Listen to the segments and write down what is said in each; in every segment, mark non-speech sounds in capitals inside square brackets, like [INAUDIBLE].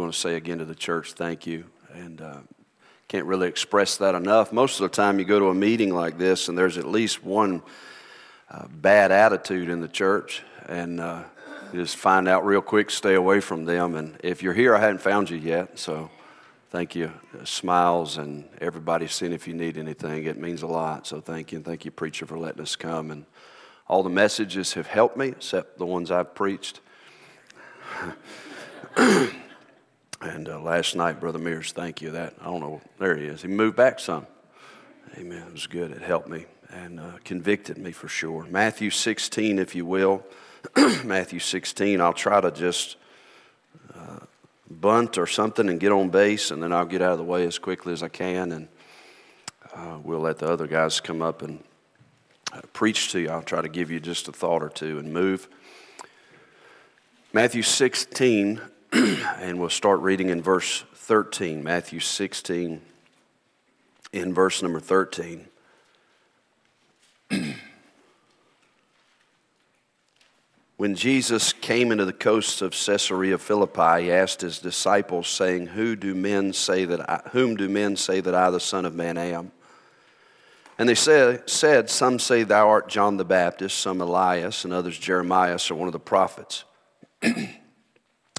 Want to say again to the church, thank you. And uh, can't really express that enough. Most of the time, you go to a meeting like this, and there's at least one uh, bad attitude in the church, and uh, just find out real quick, stay away from them. And if you're here, I hadn't found you yet, so thank you. Uh, smiles, and everybody's seeing if you need anything. It means a lot, so thank you. And thank you, preacher, for letting us come. And all the messages have helped me, except the ones I've preached. [LAUGHS] And uh, last night, Brother Mears, thank you. That I don't know, there he is. He moved back some. Amen. It was good. It helped me and uh, convicted me for sure. Matthew 16, if you will. [CLEARS THROAT] Matthew 16. I'll try to just uh, bunt or something and get on base, and then I'll get out of the way as quickly as I can, and uh, we'll let the other guys come up and uh, preach to you. I'll try to give you just a thought or two and move. Matthew 16 [CLEARS THROAT] and we'll start reading in verse 13, Matthew 16, in verse number 13. [CLEARS THROAT] when Jesus came into the coasts of Caesarea Philippi, he asked his disciples, saying, Who do men say that I, Whom do men say that I, the Son of Man, am? And they say, said, Some say thou art John the Baptist, some Elias, and others Jeremiah, or one of the prophets. [CLEARS THROAT]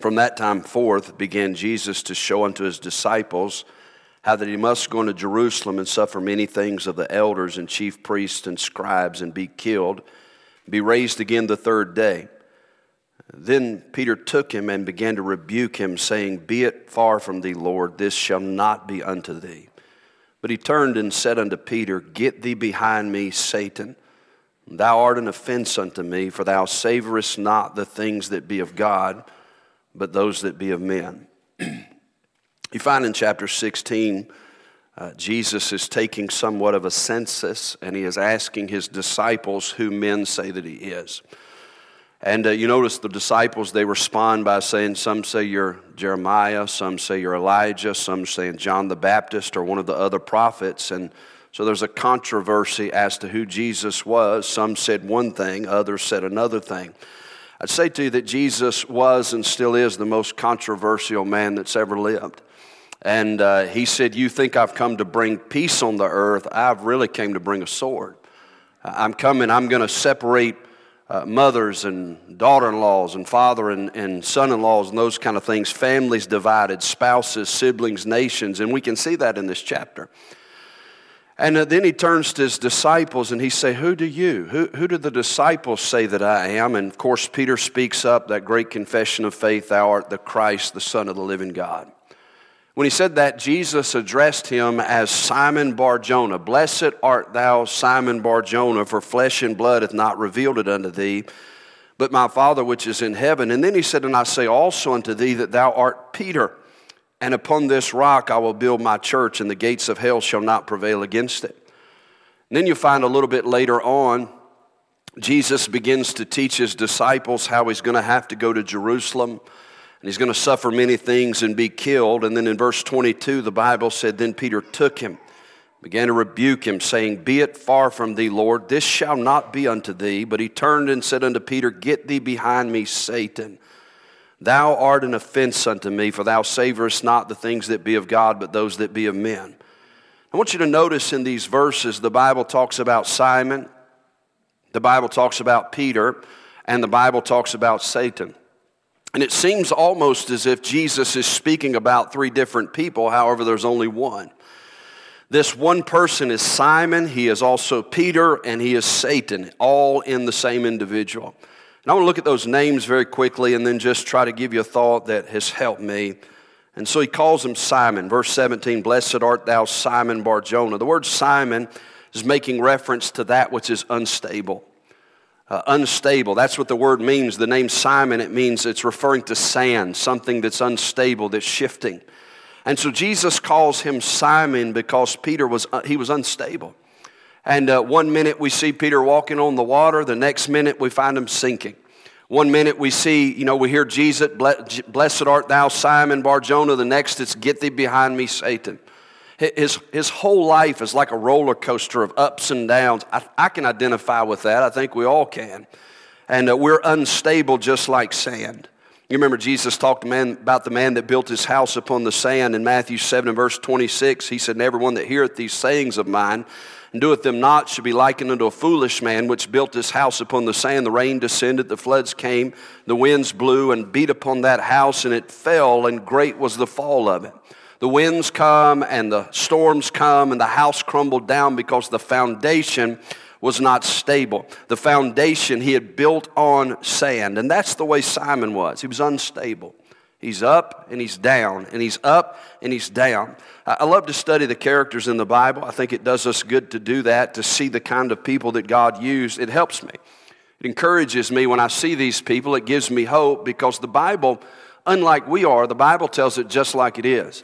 From that time forth began Jesus to show unto his disciples how that he must go into Jerusalem and suffer many things of the elders and chief priests and scribes and be killed, be raised again the third day. Then Peter took him and began to rebuke him, saying, Be it far from thee, Lord, this shall not be unto thee. But he turned and said unto Peter, Get thee behind me, Satan. Thou art an offense unto me, for thou savorest not the things that be of God but those that be of men. you find in chapter 16, uh, Jesus is taking somewhat of a census and he is asking his disciples who men say that he is. And uh, you notice the disciples, they respond by saying, Some say you're Jeremiah, some say you're Elijah, some saying John the Baptist or one of the other prophets. And so there's a controversy as to who Jesus was. Some said one thing, others said another thing. I'd say to you that Jesus was and still is the most controversial man that's ever lived. And uh, he said, You think I've come to bring peace on the earth? I've really came to bring a sword. I'm coming, I'm going to separate uh, mothers and daughter in laws and father and, and son in laws and those kind of things, families divided, spouses, siblings, nations. And we can see that in this chapter. And uh, then he turns to his disciples and he say, Who do you? Who, who do the disciples say that I am? And of course, Peter speaks up that great confession of faith, Thou art the Christ, the Son of the living God. When he said that, Jesus addressed him as Simon Barjona. Blessed art thou, Simon Barjona, for flesh and blood hath not revealed it unto thee, but my Father which is in heaven. And then he said, And I say also unto thee that thou art Peter and upon this rock I will build my church, and the gates of hell shall not prevail against it. And then you find a little bit later on, Jesus begins to teach his disciples how he's going to have to go to Jerusalem and he's going to suffer many things and be killed. And then in verse 22, the Bible said, Then Peter took him, began to rebuke him, saying, Be it far from thee, Lord, this shall not be unto thee. But he turned and said unto Peter, Get thee behind me, Satan. Thou art an offense unto me, for thou savorest not the things that be of God, but those that be of men. I want you to notice in these verses, the Bible talks about Simon, the Bible talks about Peter, and the Bible talks about Satan. And it seems almost as if Jesus is speaking about three different people, however, there's only one. This one person is Simon, he is also Peter, and he is Satan, all in the same individual. And I want to look at those names very quickly and then just try to give you a thought that has helped me. And so he calls him Simon. Verse 17, Blessed art thou, Simon Barjona. The word Simon is making reference to that which is unstable. Uh, unstable, that's what the word means. The name Simon, it means it's referring to sand, something that's unstable, that's shifting. And so Jesus calls him Simon because Peter was, uh, he was unstable. And uh, one minute we see Peter walking on the water, the next minute we find him sinking. One minute we see, you know, we hear Jesus, blessed art thou, Simon Barjona. The next it's get thee behind me, Satan. His, his whole life is like a roller coaster of ups and downs. I, I can identify with that. I think we all can. And uh, we're unstable just like sand. You remember Jesus talked man, about the man that built his house upon the sand in Matthew 7 and verse 26. He said, And everyone that heareth these sayings of mine and doeth them not should be likened unto a foolish man which built his house upon the sand. The rain descended, the floods came, the winds blew and beat upon that house, and it fell, and great was the fall of it. The winds come and the storms come, and the house crumbled down because the foundation was not stable. The foundation he had built on sand. And that's the way Simon was. He was unstable. He's up and he's down, and he's up and he's down. I love to study the characters in the Bible. I think it does us good to do that, to see the kind of people that God used. It helps me. It encourages me when I see these people. It gives me hope because the Bible, unlike we are, the Bible tells it just like it is.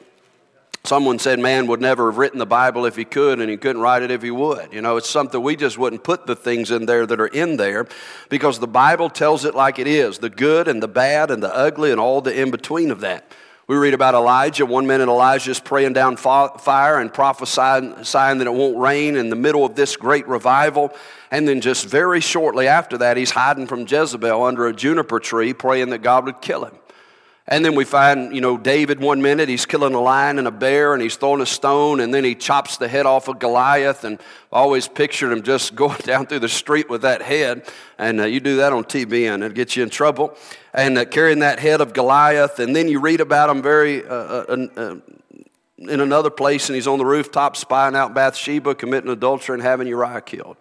Someone said man would never have written the Bible if he could, and he couldn't write it if he would. You know, it's something we just wouldn't put the things in there that are in there because the Bible tells it like it is the good and the bad and the ugly and all the in between of that. We read about Elijah. One minute Elijah's praying down fire and prophesying that it won't rain in the middle of this great revival. And then just very shortly after that, he's hiding from Jezebel under a juniper tree, praying that God would kill him. And then we find, you know, David one minute, he's killing a lion and a bear and he's throwing a stone and then he chops the head off of Goliath. And always pictured him just [LAUGHS] going down through the street with that head. And uh, you do that on TBN, it gets you in trouble. And uh, carrying that head of Goliath. And then you read about him very, uh, uh, uh in another place and he's on the rooftop spying out Bathsheba, committing adultery and having Uriah killed.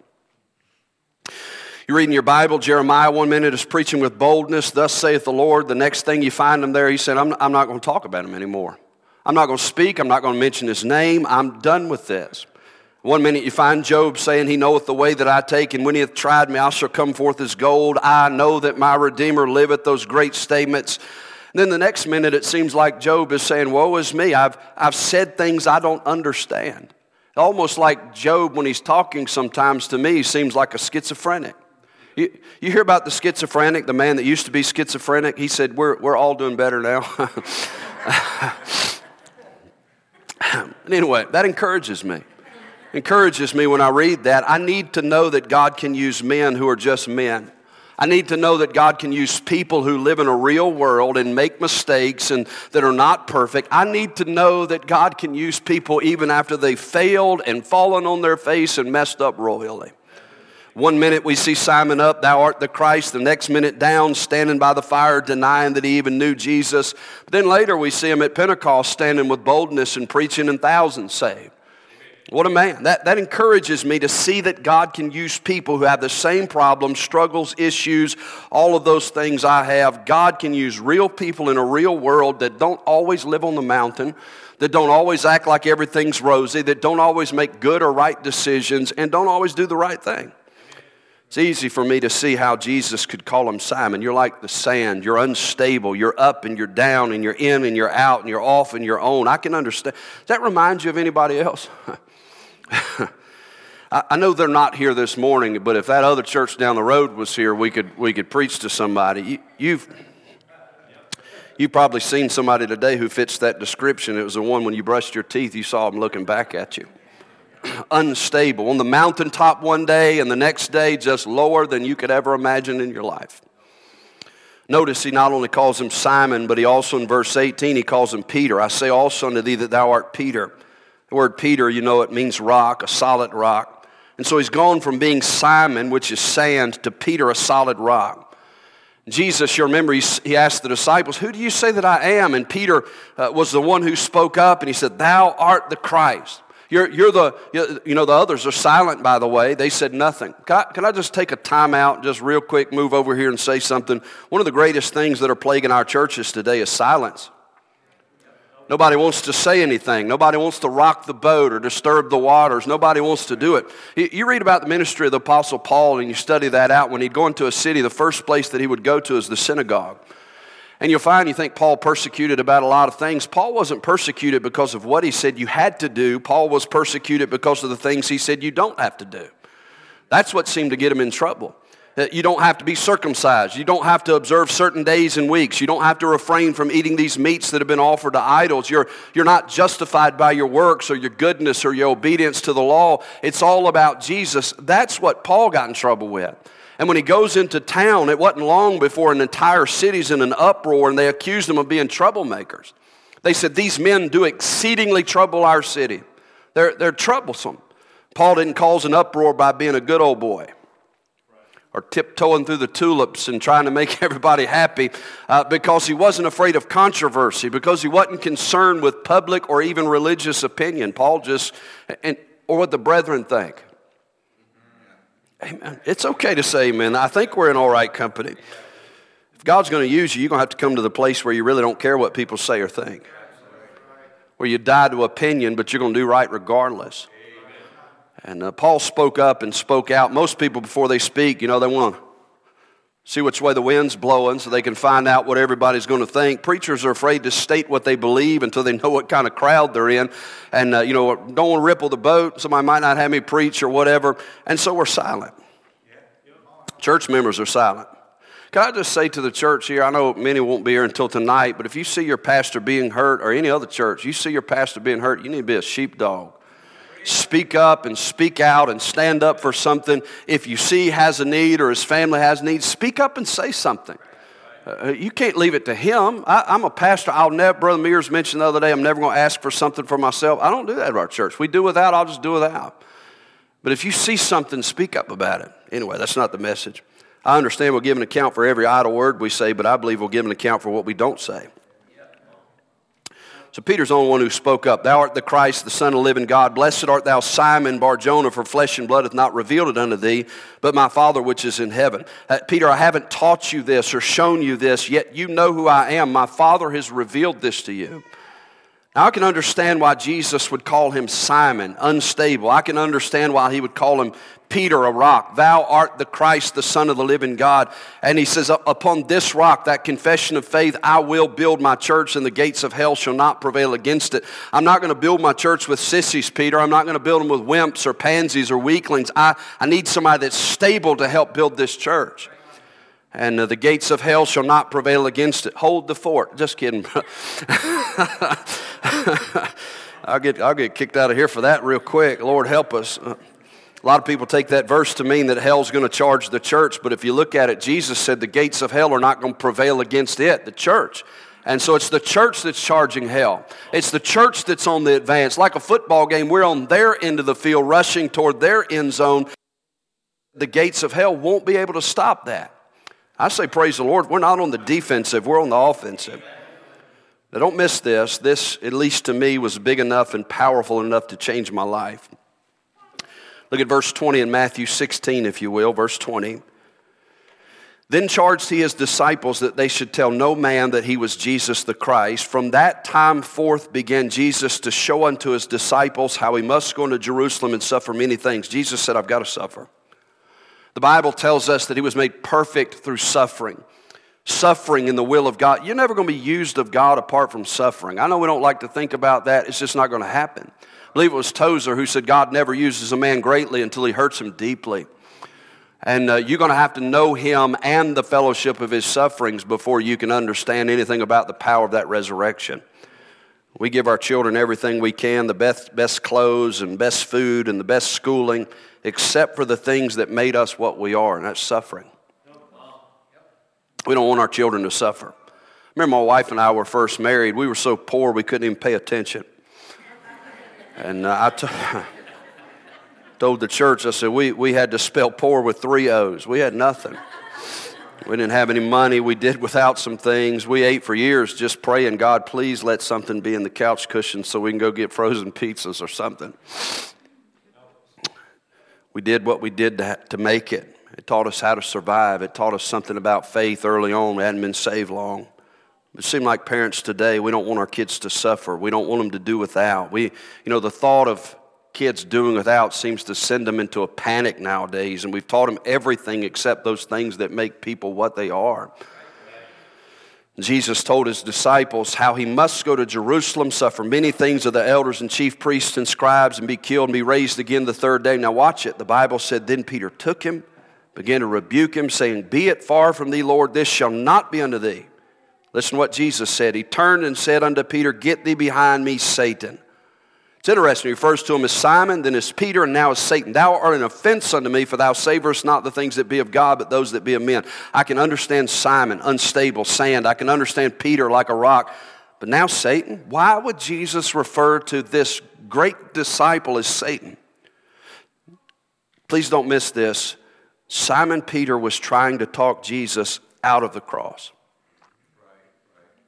You read in your Bible, Jeremiah one minute is preaching with boldness, thus saith the Lord. The next thing you find him there, he said, I'm, I'm not going to talk about him anymore. I'm not going to speak. I'm not going to mention his name. I'm done with this. One minute you find Job saying, He knoweth the way that I take, and when he hath tried me, I shall come forth as gold. I know that my Redeemer liveth, those great statements. And then the next minute it seems like Job is saying, Woe is me, I've, I've said things I don't understand. Almost like Job, when he's talking sometimes to me, seems like a schizophrenic. You, you hear about the schizophrenic, the man that used to be schizophrenic? He said, We're, we're all doing better now. [LAUGHS] anyway, that encourages me. Encourages me when I read that. I need to know that God can use men who are just men. I need to know that God can use people who live in a real world and make mistakes and that are not perfect. I need to know that God can use people even after they failed and fallen on their face and messed up royally. One minute we see Simon up, thou art the Christ. The next minute down, standing by the fire, denying that he even knew Jesus. But then later we see him at Pentecost standing with boldness and preaching, and thousands saved. What a man. That, that encourages me to see that God can use people who have the same problems, struggles, issues, all of those things I have. God can use real people in a real world that don't always live on the mountain, that don't always act like everything's rosy, that don't always make good or right decisions, and don't always do the right thing. It's easy for me to see how Jesus could call him Simon. You're like the sand. You're unstable. You're up and you're down and you're in and you're out and you're off and you're on. I can understand. Does that remind you of anybody else? [LAUGHS] I know they're not here this morning, but if that other church down the road was here, we could, we could preach to somebody. You, you've, you've probably seen somebody today who fits that description. It was the one when you brushed your teeth, you saw them looking back at you unstable. On the mountaintop one day, and the next day, just lower than you could ever imagine in your life. Notice he not only calls him Simon, but he also in verse 18 he calls him Peter. I say also unto thee that thou art Peter. The word Peter, you know, it means rock, a solid rock. And so he's gone from being Simon, which is sand, to Peter, a solid rock. Jesus, you remember, he, asked the disciples, Who do you say that I am? And Peter uh, was the one who spoke up and he said, Thou art the Christ. You're, you're the, you know, the others are silent, by the way. They said nothing. Can I, can I just take a time out, just real quick, move over here and say something? One of the greatest things that are plaguing our churches today is silence. Nobody wants to say anything. Nobody wants to rock the boat or disturb the waters. Nobody wants to do it. You read about the ministry of the Apostle Paul and you study that out. When he'd go into a city, the first place that he would go to is the synagogue. And you'll find you think Paul persecuted about a lot of things. Paul wasn't persecuted because of what he said you had to do. Paul was persecuted because of the things he said you don't have to do. That's what seemed to get him in trouble. Uh, you don't have to be circumcised. You don't have to observe certain days and weeks. You don't have to refrain from eating these meats that have been offered to idols. You're, you're not justified by your works or your goodness or your obedience to the law. It's all about Jesus. That's what Paul got in trouble with. And when he goes into town, it wasn't long before an entire city's in an uproar and they accused him of being troublemakers. They said, These men do exceedingly trouble our city. They're, they're troublesome. Paul didn't cause an uproar by being a good old boy or tiptoeing through the tulips and trying to make [LAUGHS] everybody happy uh, because he wasn't afraid of controversy, because he wasn't concerned with public or even religious opinion. Paul just, and, or what the brethren think. Amen. It's okay to say amen. I think we're in all right company. If God's going to use you, you're going to have to come to the place where you really don't care what people say or think. Where you die to opinion, but you're going to do right regardless. And uh, Paul spoke up and spoke out. Most people, before they speak, you know, they want to see which way the wind's blowing so they can find out what everybody's going to think. Preachers are afraid to state what they believe until they know what kind of crowd they're in. And, uh, you know, don't want to ripple the boat. Somebody might not have me preach or whatever. And so we're silent. Church members are silent. Can I just say to the church here, I know many won't be here until tonight, but if you see your pastor being hurt or any other church, you see your pastor being hurt, you need to be a sheepdog speak up and speak out and stand up for something. If you see has a need or his family has needs, speak up and say something. Uh, you can't leave it to him. I, am a pastor. I'll never, Brother Mears mentioned the other day, I'm never going to ask for something for myself. I don't do that at our church. We do without, I'll just do without. But if you see something, speak up about it. Anyway, that's not the message. I understand we'll give an account for every idle word we say, but I believe we'll give an account for what we don't say. So Peter's the only one who spoke up. Thou art the Christ, the Son of the living God. Blessed art thou, Simon Barjona, for flesh and blood hath not revealed it unto thee, but my Father which is in heaven. Uh, Peter, I haven't taught you this or shown you this, yet you know who I am. My Father has revealed this to you. Now, I can understand why Jesus would call him Simon, unstable. I can understand why he would call him Peter, a rock. Thou art the Christ, the Son of the living God. And he says, Upon this rock, that confession of faith, I will build my church, and the gates of hell shall not prevail against it. I'm not going to build my church with sissies, Peter. I'm not going to build them with wimps or pansies or weaklings. I, I need somebody that's stable to help build this church. And uh, the gates of hell shall not prevail against it. Hold the fort. Just kidding. [LAUGHS] I'll get, I'll get kicked out of here for that real quick. Lord, help us. A lot of people take that verse to mean that hell's going to charge the church, but if you look at it, Jesus said the gates of hell are not going to prevail against it, the church. And so it's the church that's charging hell. It's the church that's on the advance. Like a football game, we're on their end of the field, rushing toward their end zone. The gates of hell won't be able to stop that. I say, praise the Lord, we're not on the defensive, we're on the offensive. Now, don't miss this. This, at least to me, was big enough and powerful enough to change my life. Look at verse 20 in Matthew 16, if you will, verse 20. Then charged he his disciples that they should tell no man that he was Jesus the Christ. From that time forth began Jesus to show unto his disciples how he must go into Jerusalem and suffer many things. Jesus said, I've got to suffer. The Bible tells us that he was made perfect through suffering. Suffering in the will of God. You're never going to be used of God apart from suffering. I know we don't like to think about that, it's just not going to happen believe it was Tozer who said God never uses a man greatly until he hurts him deeply. And uh, you're going to have to know him and the fellowship of his sufferings before you can understand anything about the power of that resurrection. We give our children everything we can the best, best clothes and best food and the best schooling, except for the things that made us what we are, and that's suffering. We don't want our children to suffer. remember my wife and I were first married. We were so poor we couldn't even pay attention. And uh, I t- [LAUGHS] told the church, I said, we, we had to spell poor with three O's. We had nothing. We didn't have any money. We did without some things. We ate for years just praying, God, please let something be in the couch cushion so we can go get frozen pizzas or something. We did what we did to, to make it. It taught us how to survive. It taught us something about faith early on. We hadn't been saved long. It seems like parents today, we don't want our kids to suffer. We don't want them to do without. We, you know, the thought of kids doing without seems to send them into a panic nowadays, and we've taught them everything except those things that make people what they are. Jesus told his disciples how he must go to Jerusalem, suffer many things of the elders and chief priests and scribes, and be killed and be raised again the third day. Now, watch it. The Bible said, Then Peter took him, began to rebuke him, saying, Be it far from thee, Lord, this shall not be unto thee. Listen to what Jesus said. He turned and said unto Peter, Get thee behind me, Satan. It's interesting. He refers to him as Simon, then as Peter, and now as Satan. Thou art an offense unto me, for thou savorest not the things that be of God, but those that be of men. I can understand Simon, unstable, sand. I can understand Peter like a rock. But now Satan? Why would Jesus refer to this great disciple as Satan? Please don't miss this. Simon Peter was trying to talk Jesus out of the cross.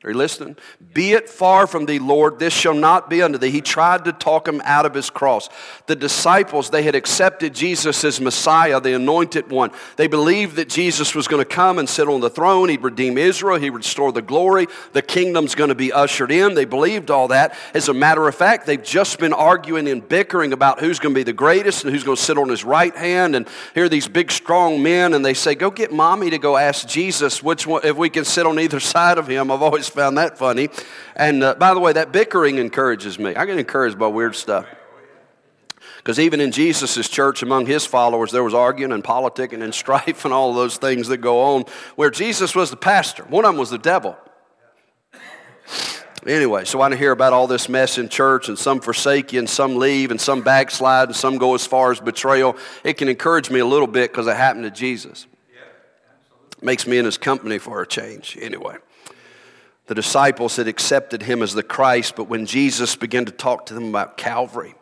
Are you listening? Be it far from thee, Lord, this shall not be unto thee. He tried to talk him out of his cross. The disciples, they had accepted Jesus as Messiah, the anointed one. They believed that Jesus was going to come and sit on the throne. He'd redeem Israel. He'd restore the glory. The kingdom's going to be ushered in. They believed all that. As a matter of fact, they've just been arguing and bickering about who's going to be the greatest and who's going to sit on his right hand. And here are these big, strong men, and they say, Go get mommy to go ask Jesus which one, if we can sit on either side of him. I've always found that funny. And uh, by the way, that bickering encourages me. I get encouraged by weird stuff. Because even in Jesus' church, among his followers, there was arguing and politicking and [LAUGHS] strife and all those things that go on, where Jesus was the pastor. One of them was the devil. Anyway, so I hear about all this mess in church, and some forsake you, and some leave, and some backslide, and some go as far as betrayal. It can encourage me a little bit because it happened to Jesus. Makes me in his company for a change. Anyway. The disciples had accepted him as the Christ, but when Jesus began to talk to them about Calvary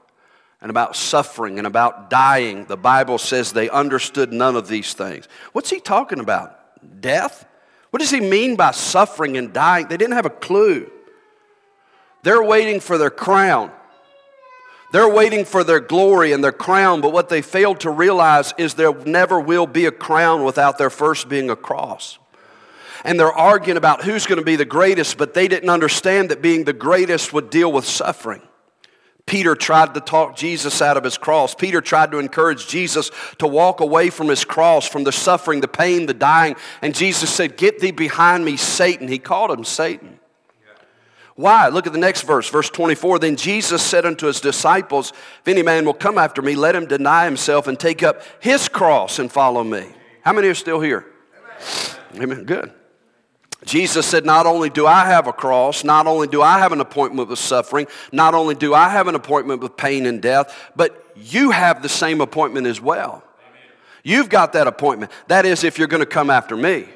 and about suffering and about dying, the Bible says they understood none of these things. What's he talking about? Death? What does he mean by suffering and dying? They didn't have a clue. They're waiting for their crown. They're waiting for their glory and their crown, but what they failed to realize is there never will be a crown without there first being a cross and they're arguing about who's going to be the greatest, but they didn't understand that being the greatest would deal with suffering. Peter tried to talk Jesus out of his cross. Peter tried to encourage Jesus to walk away from his cross, from the suffering, the pain, the dying. And Jesus said, Get thee behind me, Satan. He called him Satan. Why? Look at the next verse, verse 24. Then Jesus said unto his disciples, If any man will come after me, let him deny himself and take up his cross and follow me. How many are still here? Amen. Amen. Good. Jesus said, Not only do I have a cross, not only do I have an appointment with suffering, not only do I have an appointment with pain and death, but you have the same appointment as well. You've got that appointment. That is, if you're going to come after me.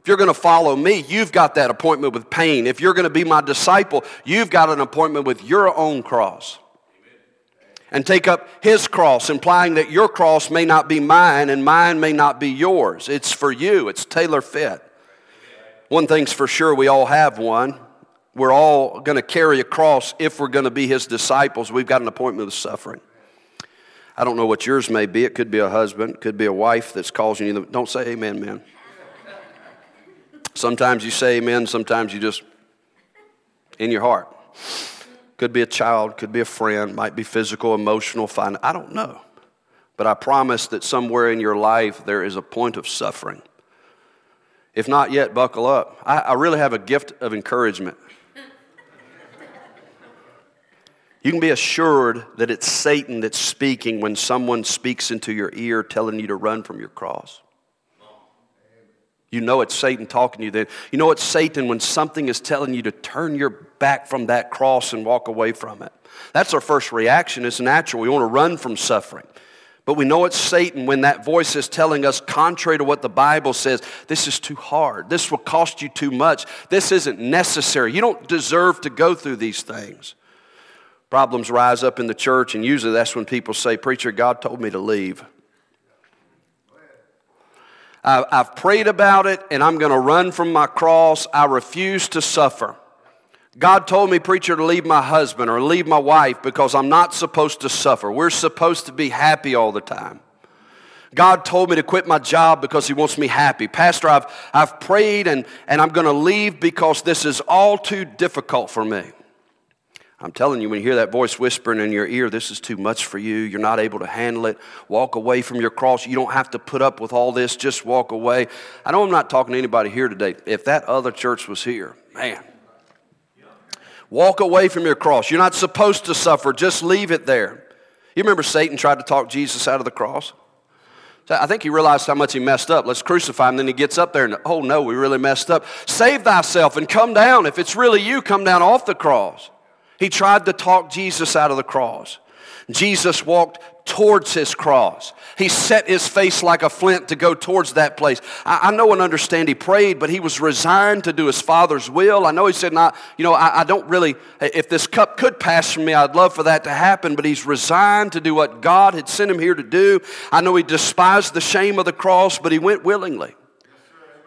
If you're going to follow me, you've got that appointment with pain. If you're going to be my disciple, you've got an appointment with your own cross. And take up his cross, implying that your cross may not be mine and mine may not be yours. It's for you, it's tailor fit. One thing's for sure, we all have one. We're all going to carry a cross if we're going to be his disciples. We've got an appointment with suffering. I don't know what yours may be. It could be a husband, could be a wife that's causing you. Don't say amen, man. Sometimes you say amen, sometimes you just in your heart. Could be a child, could be a friend, might be physical, emotional, fine. I don't know. But I promise that somewhere in your life there is a point of suffering. If not yet, buckle up. I, I really have a gift of encouragement. You can be assured that it's Satan that's speaking when someone speaks into your ear telling you to run from your cross. You know it's Satan talking to you then. You know it's Satan when something is telling you to turn your back from that cross and walk away from it. That's our first reaction. It's natural. We want to run from suffering. But we know it's Satan when that voice is telling us, contrary to what the Bible says, this is too hard. This will cost you too much. This isn't necessary. You don't deserve to go through these things. Problems rise up in the church, and usually that's when people say, Preacher, God told me to leave. I've prayed about it, and I'm going to run from my cross. I refuse to suffer. God told me, preacher, to leave my husband or leave my wife because I'm not supposed to suffer. We're supposed to be happy all the time. God told me to quit my job because He wants me happy. Pastor, I've, I've prayed and, and I'm going to leave because this is all too difficult for me. I'm telling you, when you hear that voice whispering in your ear, this is too much for you. You're not able to handle it. Walk away from your cross. You don't have to put up with all this. Just walk away. I know I'm not talking to anybody here today. If that other church was here, man, walk away from your cross. You're not supposed to suffer. Just leave it there. You remember Satan tried to talk Jesus out of the cross? I think he realized how much he messed up. Let's crucify him. Then he gets up there and, oh no, we really messed up. Save thyself and come down. If it's really you, come down off the cross. He tried to talk Jesus out of the cross. Jesus walked towards his cross. He set his face like a flint to go towards that place. I, I, know and understand he prayed, but he was resigned to do his Father's will. I know he said, not, you know, I, I don't really, if this cup could pass from me, I'd love for that to happen, but he's resigned to do what God had sent him here to do. I know he despised the shame of the cross, but he went willingly.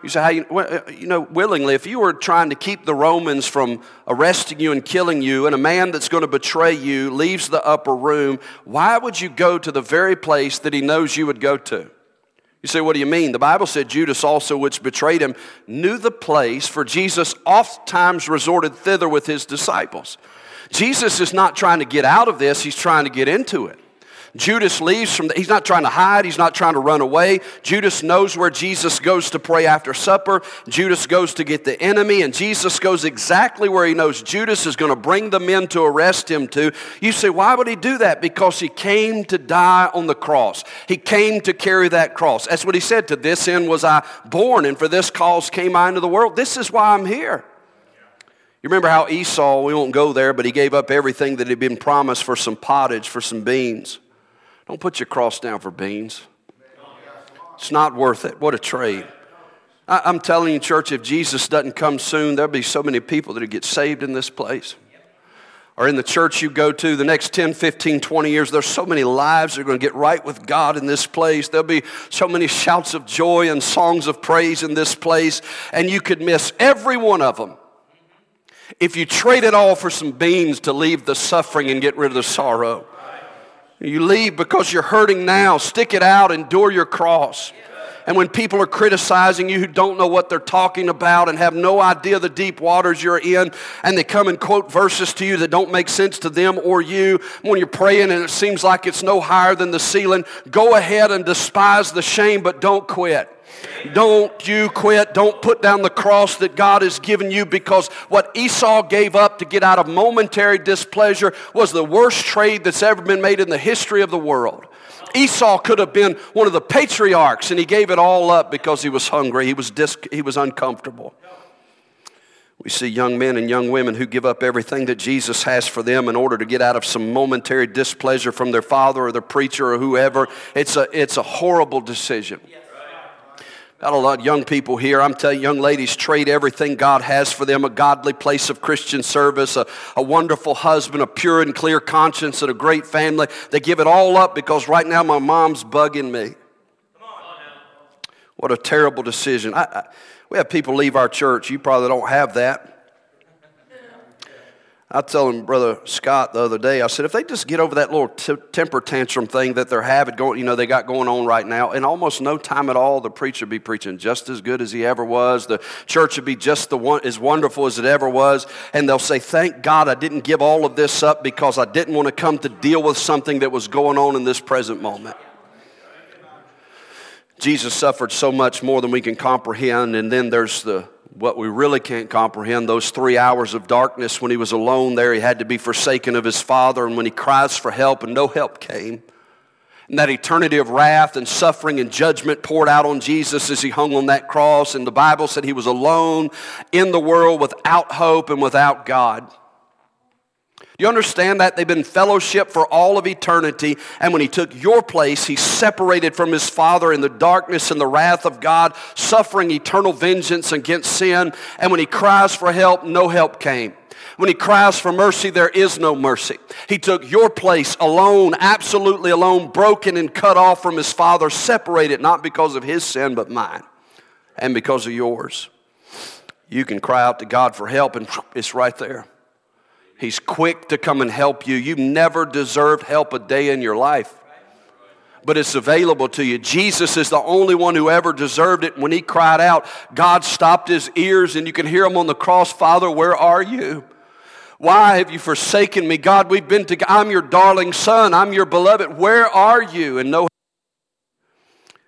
You say, you, uh, you know, willingly, if you were trying to keep the Romans from arresting you and killing you, and a man that's going to betray you leaves the upper room, why would you go to the very place that he knows you would go to? You say, what do you mean? The Bible said Judas also, which betrayed him, knew the place, for Jesus oft times resorted thither with his disciples. Jesus is not trying to get out of this, he's trying to get into it. Judas leaves from the, he's not trying to hide, he's not trying to run away. Judas knows where Jesus goes to pray after supper. Judas goes to get the enemy, and Jesus goes exactly where he knows Judas is going to bring the men to arrest him to. You say, why would he do that? Because he came to die on the cross. He came to carry that cross. That's what he said. To this end was I born, and for this cause came I into the world. This is why I'm here. You remember how Esau, we won't go there, but he gave up everything that had been promised for some pottage, for some beans. Don't put your cross down for beans. It's not worth it. What a trade. I, am telling you, church, if Jesus doesn't come soon, there'll be so many people that get saved in this place. Or in the church you go to the next 10, 15, 20 years, there's so many lives that are going to get right with God in this place. There'll be so many shouts of joy and songs of praise in this place, and you could miss every one of them if you trade it all for some beans to leave the suffering and get rid of the sorrow. You leave because you're hurting now. Stick it out, endure your cross. And when people are criticizing you who don't know what they're talking about and have no idea the deep waters you're in, and they come and quote verses to you that don't make sense to them or you, when you're praying and it seems like it's no higher than the ceiling, go ahead and despise the shame, but don't quit. Don't you quit. Don't put down the cross that God has given you because what Esau gave up to get out of momentary displeasure was the worst trade that's ever been made in the history of the world. Esau could have been one of the patriarchs and he gave it all up because he was hungry. He was, dis- he was uncomfortable. We see young men and young women who give up everything that Jesus has for them in order to get out of some momentary displeasure from their father or their preacher or whoever. It's a, it's a horrible decision. Got a lot of young people here. I'm telling you, young ladies trade everything God has for them a godly place of Christian service, a, a wonderful husband, a pure and clear conscience, and a great family. They give it all up because right now my mom's bugging me. What a terrible decision. I, I, we have people leave our church. You probably don't have that. I told him, Brother Scott, the other day, I said, if they just get over that little t- temper tantrum thing that they're having going, you know, they got going on right now, in almost no time at all, the preacher be preaching just as good as he ever was. The church would be just the one, as wonderful as it ever was. And they'll say, thank God I didn't give all of this up because I didn't want to come to deal with something that was going on in this present moment. Jesus suffered so much more than we can comprehend. And then there's the what we really can't comprehend those three hours of darkness when he was alone there, he had to be forsaken of his father, and when he cries for help and no help came. And that eternity of wrath and suffering and judgment poured out on Jesus as he hung on that cross. And the Bible said he was alone in the world without hope and without God. Do you understand that? They've been fellowship for all of eternity. And when he took your place, he separated from his Father in the darkness and the wrath of God, suffering eternal vengeance against sin. And when he cries for help, no help came. When he cries for mercy, there is no mercy. He took your place alone, absolutely alone, broken and cut off from his Father, separated not because of his sin, but mine, and because of yours. You can cry out to God for help, and it's right there. He's quick to come and help you. You've never deserved help a day in your life, but it's available to you. Jesus is the only one who ever deserved it. When he cried out, God stopped his ears, and you can hear him on the cross Father, where are you? Why have you forsaken me? God, we've been together. I'm your darling son. I'm your beloved. Where are you? And no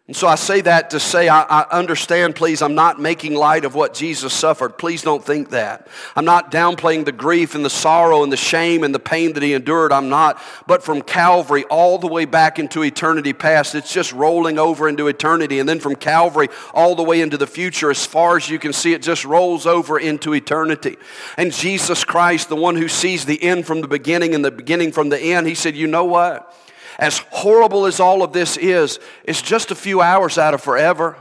and so I say that to say, I, I, understand, please, I'm not making light of what Jesus suffered. Please don't think that. I'm not downplaying the grief and the sorrow and the shame and the pain that he endured. I'm not. But from Calvary all the way back into eternity past, it's just rolling over into eternity. And then from Calvary all the way into the future, as far as you can see, it just rolls over into eternity. And Jesus Christ, the one who sees the end from the beginning and the beginning from the end, he said, You know what? As horrible as all of this is, it's just a few hours out of forever.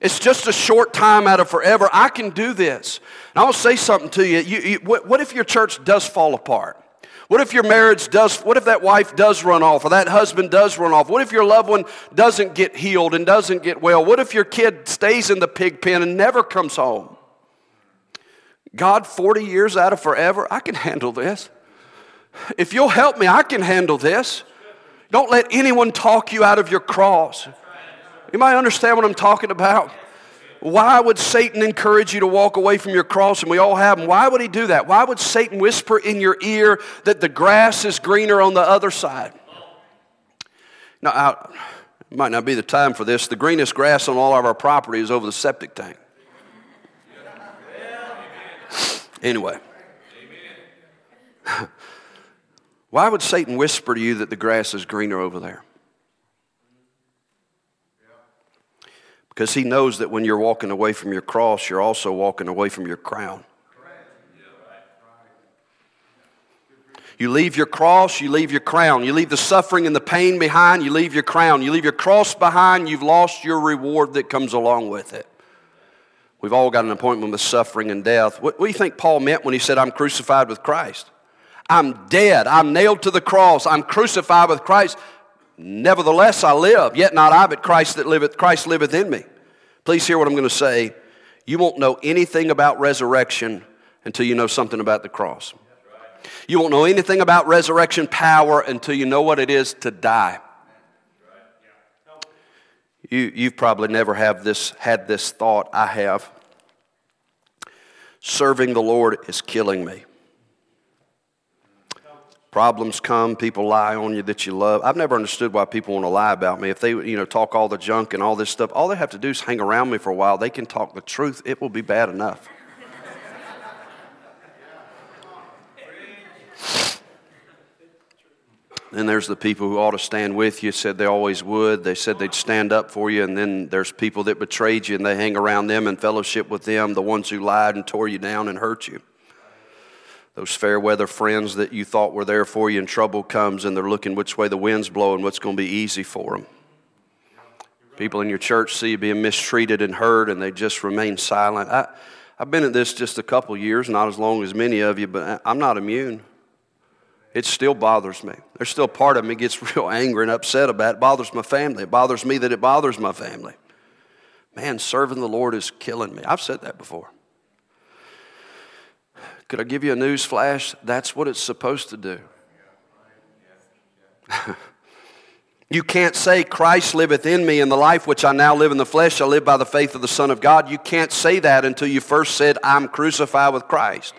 It's just a short time out of forever. I can do this. And I'll say something to you. you, you what, what if your church does fall apart? What if your marriage does, what if that wife does run off or that husband does run off? What if your loved one doesn't get healed and doesn't get well? What if your kid stays in the pig pen and never comes home? God, 40 years out of forever, I can handle this. If you'll help me, I can handle this. Don't let anyone talk you out of your cross. You might understand what I'm talking about? Why would Satan encourage you to walk away from your cross? And we all have them. Why would he do that? Why would Satan whisper in your ear that the grass is greener on the other side? Now, it might not be the time for this. The greenest grass on all of our property is over the septic tank. Anyway. Why would Satan whisper to you that the grass is greener over there? Because he knows that when you're walking away from your cross, you're also walking away from your crown. You leave your cross, you leave your crown. You leave the suffering and the pain behind, you leave your crown. You leave your cross behind, you've lost your reward that comes along with it. We've all got an appointment with suffering and death. What, what do you think Paul meant when he said, I'm crucified with Christ? I'm dead. I'm nailed to the cross. I'm crucified with Christ. Nevertheless, I live. Yet not I, but Christ that liveth, Christ liveth in me. Please hear what I'm going to say. You won't know anything about resurrection until you know something about the cross. You won't know anything about resurrection power until you know what it is to die. You, you've probably never have this, had this thought. I have. Serving the Lord is killing me. Problems come, people lie on you that you love. I've never understood why people want to lie about me. If they, you know, talk all the junk and all this stuff, all they have to do is hang around me for a while. They can talk the truth. It will be bad enough. Then there's the people who ought to stand with you, said they always would. They said they'd stand up for you. And then there's people that betrayed you and they hang around them and fellowship with them, the ones who lied and tore you down and hurt you those fair weather friends that you thought were there for you and trouble comes and they're looking which way the wind's blowing, what's going to be easy for them. People in your church see you being mistreated and hurt and they just remain silent. I, I've been at this just a couple years, not as long as many of you, but I'm not immune. It still bothers me. There's still part of me gets [LAUGHS] real angry and upset about it. it. bothers my family. It bothers me that it bothers my family. Man, serving the Lord is killing me. I've said that before. Could I give you a news flash? That's what it's supposed to do. [LAUGHS] you can't say, Christ liveth in me, and the life which I now live in the flesh, I live by the faith of the Son of God. You can't say that until you first said, I'm crucified with Christ.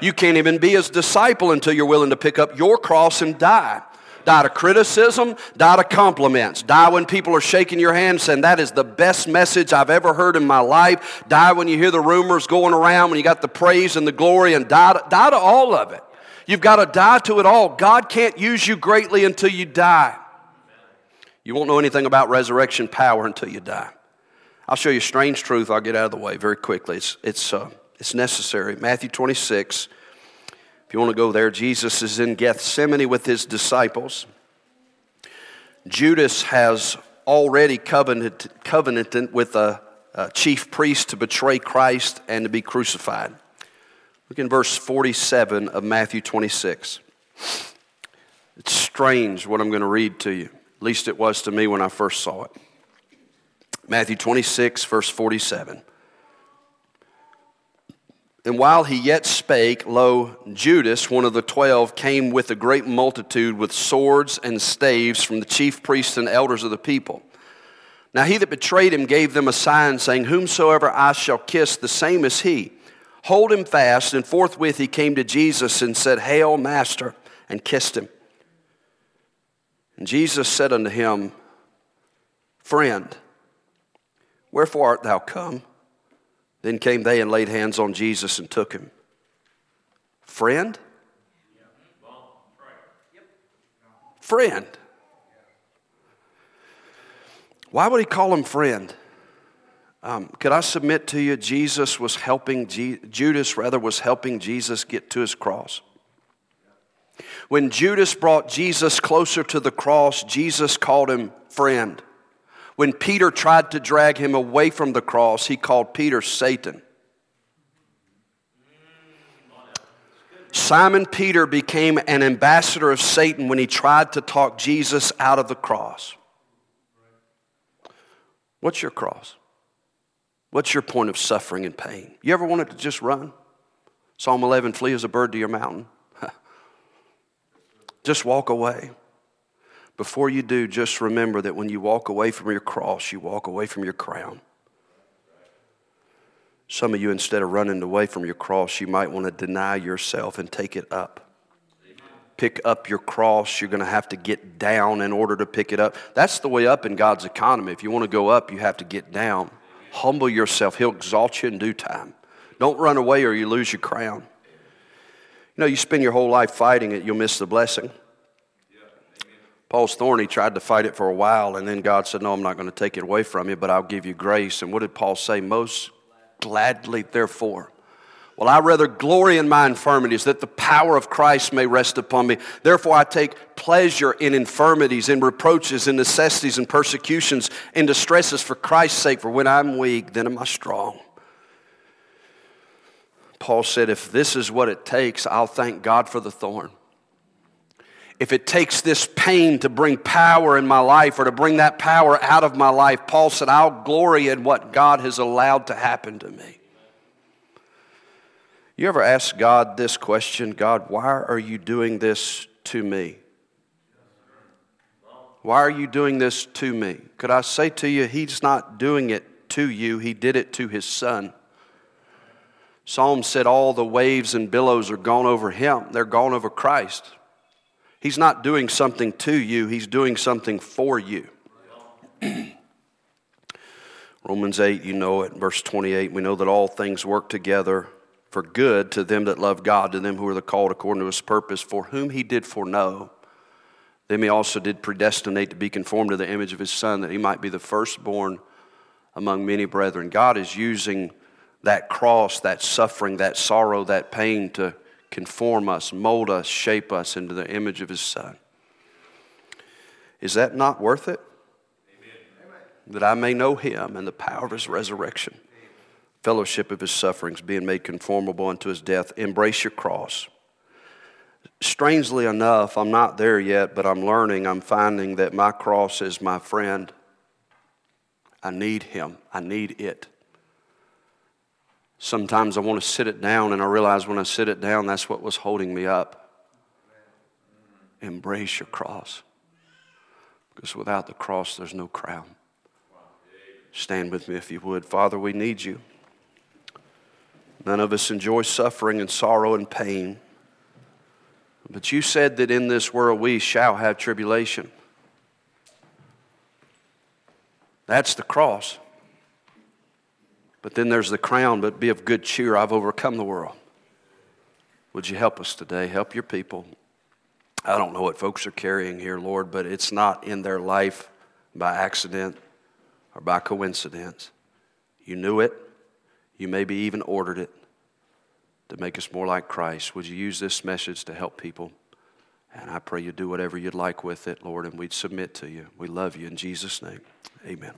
You can't even be his disciple until you're willing to pick up your cross and die. Die to criticism, die to compliments. Die when people are shaking your hand saying, That is the best message I've ever heard in my life. Die when you hear the rumors going around, when you got the praise and the glory, and die to, die to all of it. You've got to die to it all. God can't use you greatly until you die. You won't know anything about resurrection power until you die. I'll show you a strange truth. I'll get out of the way very quickly. It's, it's, uh, it's necessary. Matthew 26. If you want to go there, Jesus is in Gethsemane with his disciples. Judas has already covenanted, with a, a chief priest to betray Christ and to be crucified. Look in verse 47 of Matthew 26. It's strange what I'm going to read to you. At least it was to me when I first saw it. Matthew 26, verse 47. And while he yet spake, lo, Judas, one of the twelve, came with a great multitude with swords and staves from the chief priests and elders of the people. Now he that betrayed him gave them a sign, saying, Whomsoever I shall kiss, the same is he. Hold him fast. And forthwith he came to Jesus and said, Hail, Master, and kissed him. And Jesus said unto him, Friend, wherefore art thou come? Then came they and laid hands on Jesus and took him. Friend? Friend. Why would he call him friend? Um, could I submit to you, Jesus was helping, Judas rather was helping Jesus get to his cross. When Judas brought Jesus closer to the cross, Jesus called him friend. When Peter tried to drag him away from the cross, he called Peter Satan. Simon Peter became an ambassador of Satan when he tried to talk Jesus out of the cross. What's your cross? What's your point of suffering and pain? You ever wanted to just run? Psalm 11 flee as a bird to your mountain. [LAUGHS] just walk away. Before you do, just remember that when you walk away from your cross, you walk away from your crown. Some of you, instead of running away from your cross, you might want to deny yourself and take it up. Pick up your cross. You're going to have to get down in order to pick it up. That's the way up in God's economy. If you want to go up, you have to get down. Humble yourself. He'll exalt you in due time. Don't run away or you lose your crown. You know, you spend your whole life fighting it, you'll miss the blessing. Paul's thorn, he tried to fight it for a while, and then God said, No, I'm not going to take it away from you, but I'll give you grace. And what did Paul say? Most gladly, therefore. Well, I rather glory in my infirmities that the power of Christ may rest upon me. Therefore, I take pleasure in infirmities, in reproaches, in necessities, and persecutions, in distresses for Christ's sake. For when I'm weak, then am I strong. Paul said, If this is what it takes, I'll thank God for the thorn. If it takes this pain to bring power in my life or to bring that power out of my life, Paul said, I'll glory in what God has allowed to happen to me. You ever ask God this question God, why are you doing this to me? Why are you doing this to me? Could I say to you, He's not doing it to you, He did it to His Son. Psalm said all the waves and billows are gone over Him, they're gone over Christ. He's not doing something to you, He's doing something for you. [CLEARS THROAT] Romans 8, you know it, verse 28, we know that all things work together for good to them that love God, to them who are the called according to his purpose, for whom he did foreknow. Them he also did predestinate to be conformed to the image of his Son, that he might be the firstborn among many brethren. God is using that cross, that suffering, that sorrow, that pain to conform us, mold us, shape us into the image of his Son. Is that not worth it? Amen. That I may know him and the power of his resurrection fellowship of his sufferings, being made conformable unto his death. Embrace your cross. Strangely enough, I'm not there yet, but I'm learning, I'm finding that my cross is my friend. I need him, I need it. Sometimes I want to sit it down, and I realize when I sit it down, that's what was holding me up. Embrace your cross. Because without the cross, there's no crown. Stand with me if you would. Father, we need you. None of us enjoy suffering and sorrow and pain. But you said that in this world we shall have tribulation. That's the cross. But then there's the crown, but be of good cheer. I've overcome the world. Would you help us today? Help your people. I don't know what folks are carrying here, Lord, but it's not in their life by accident or by coincidence. You knew it. You maybe even ordered it to make us more like Christ. Would you use this message to help people? And I pray you do whatever you'd like with it, Lord, and we'd submit to you. We love you in Jesus' name. Amen.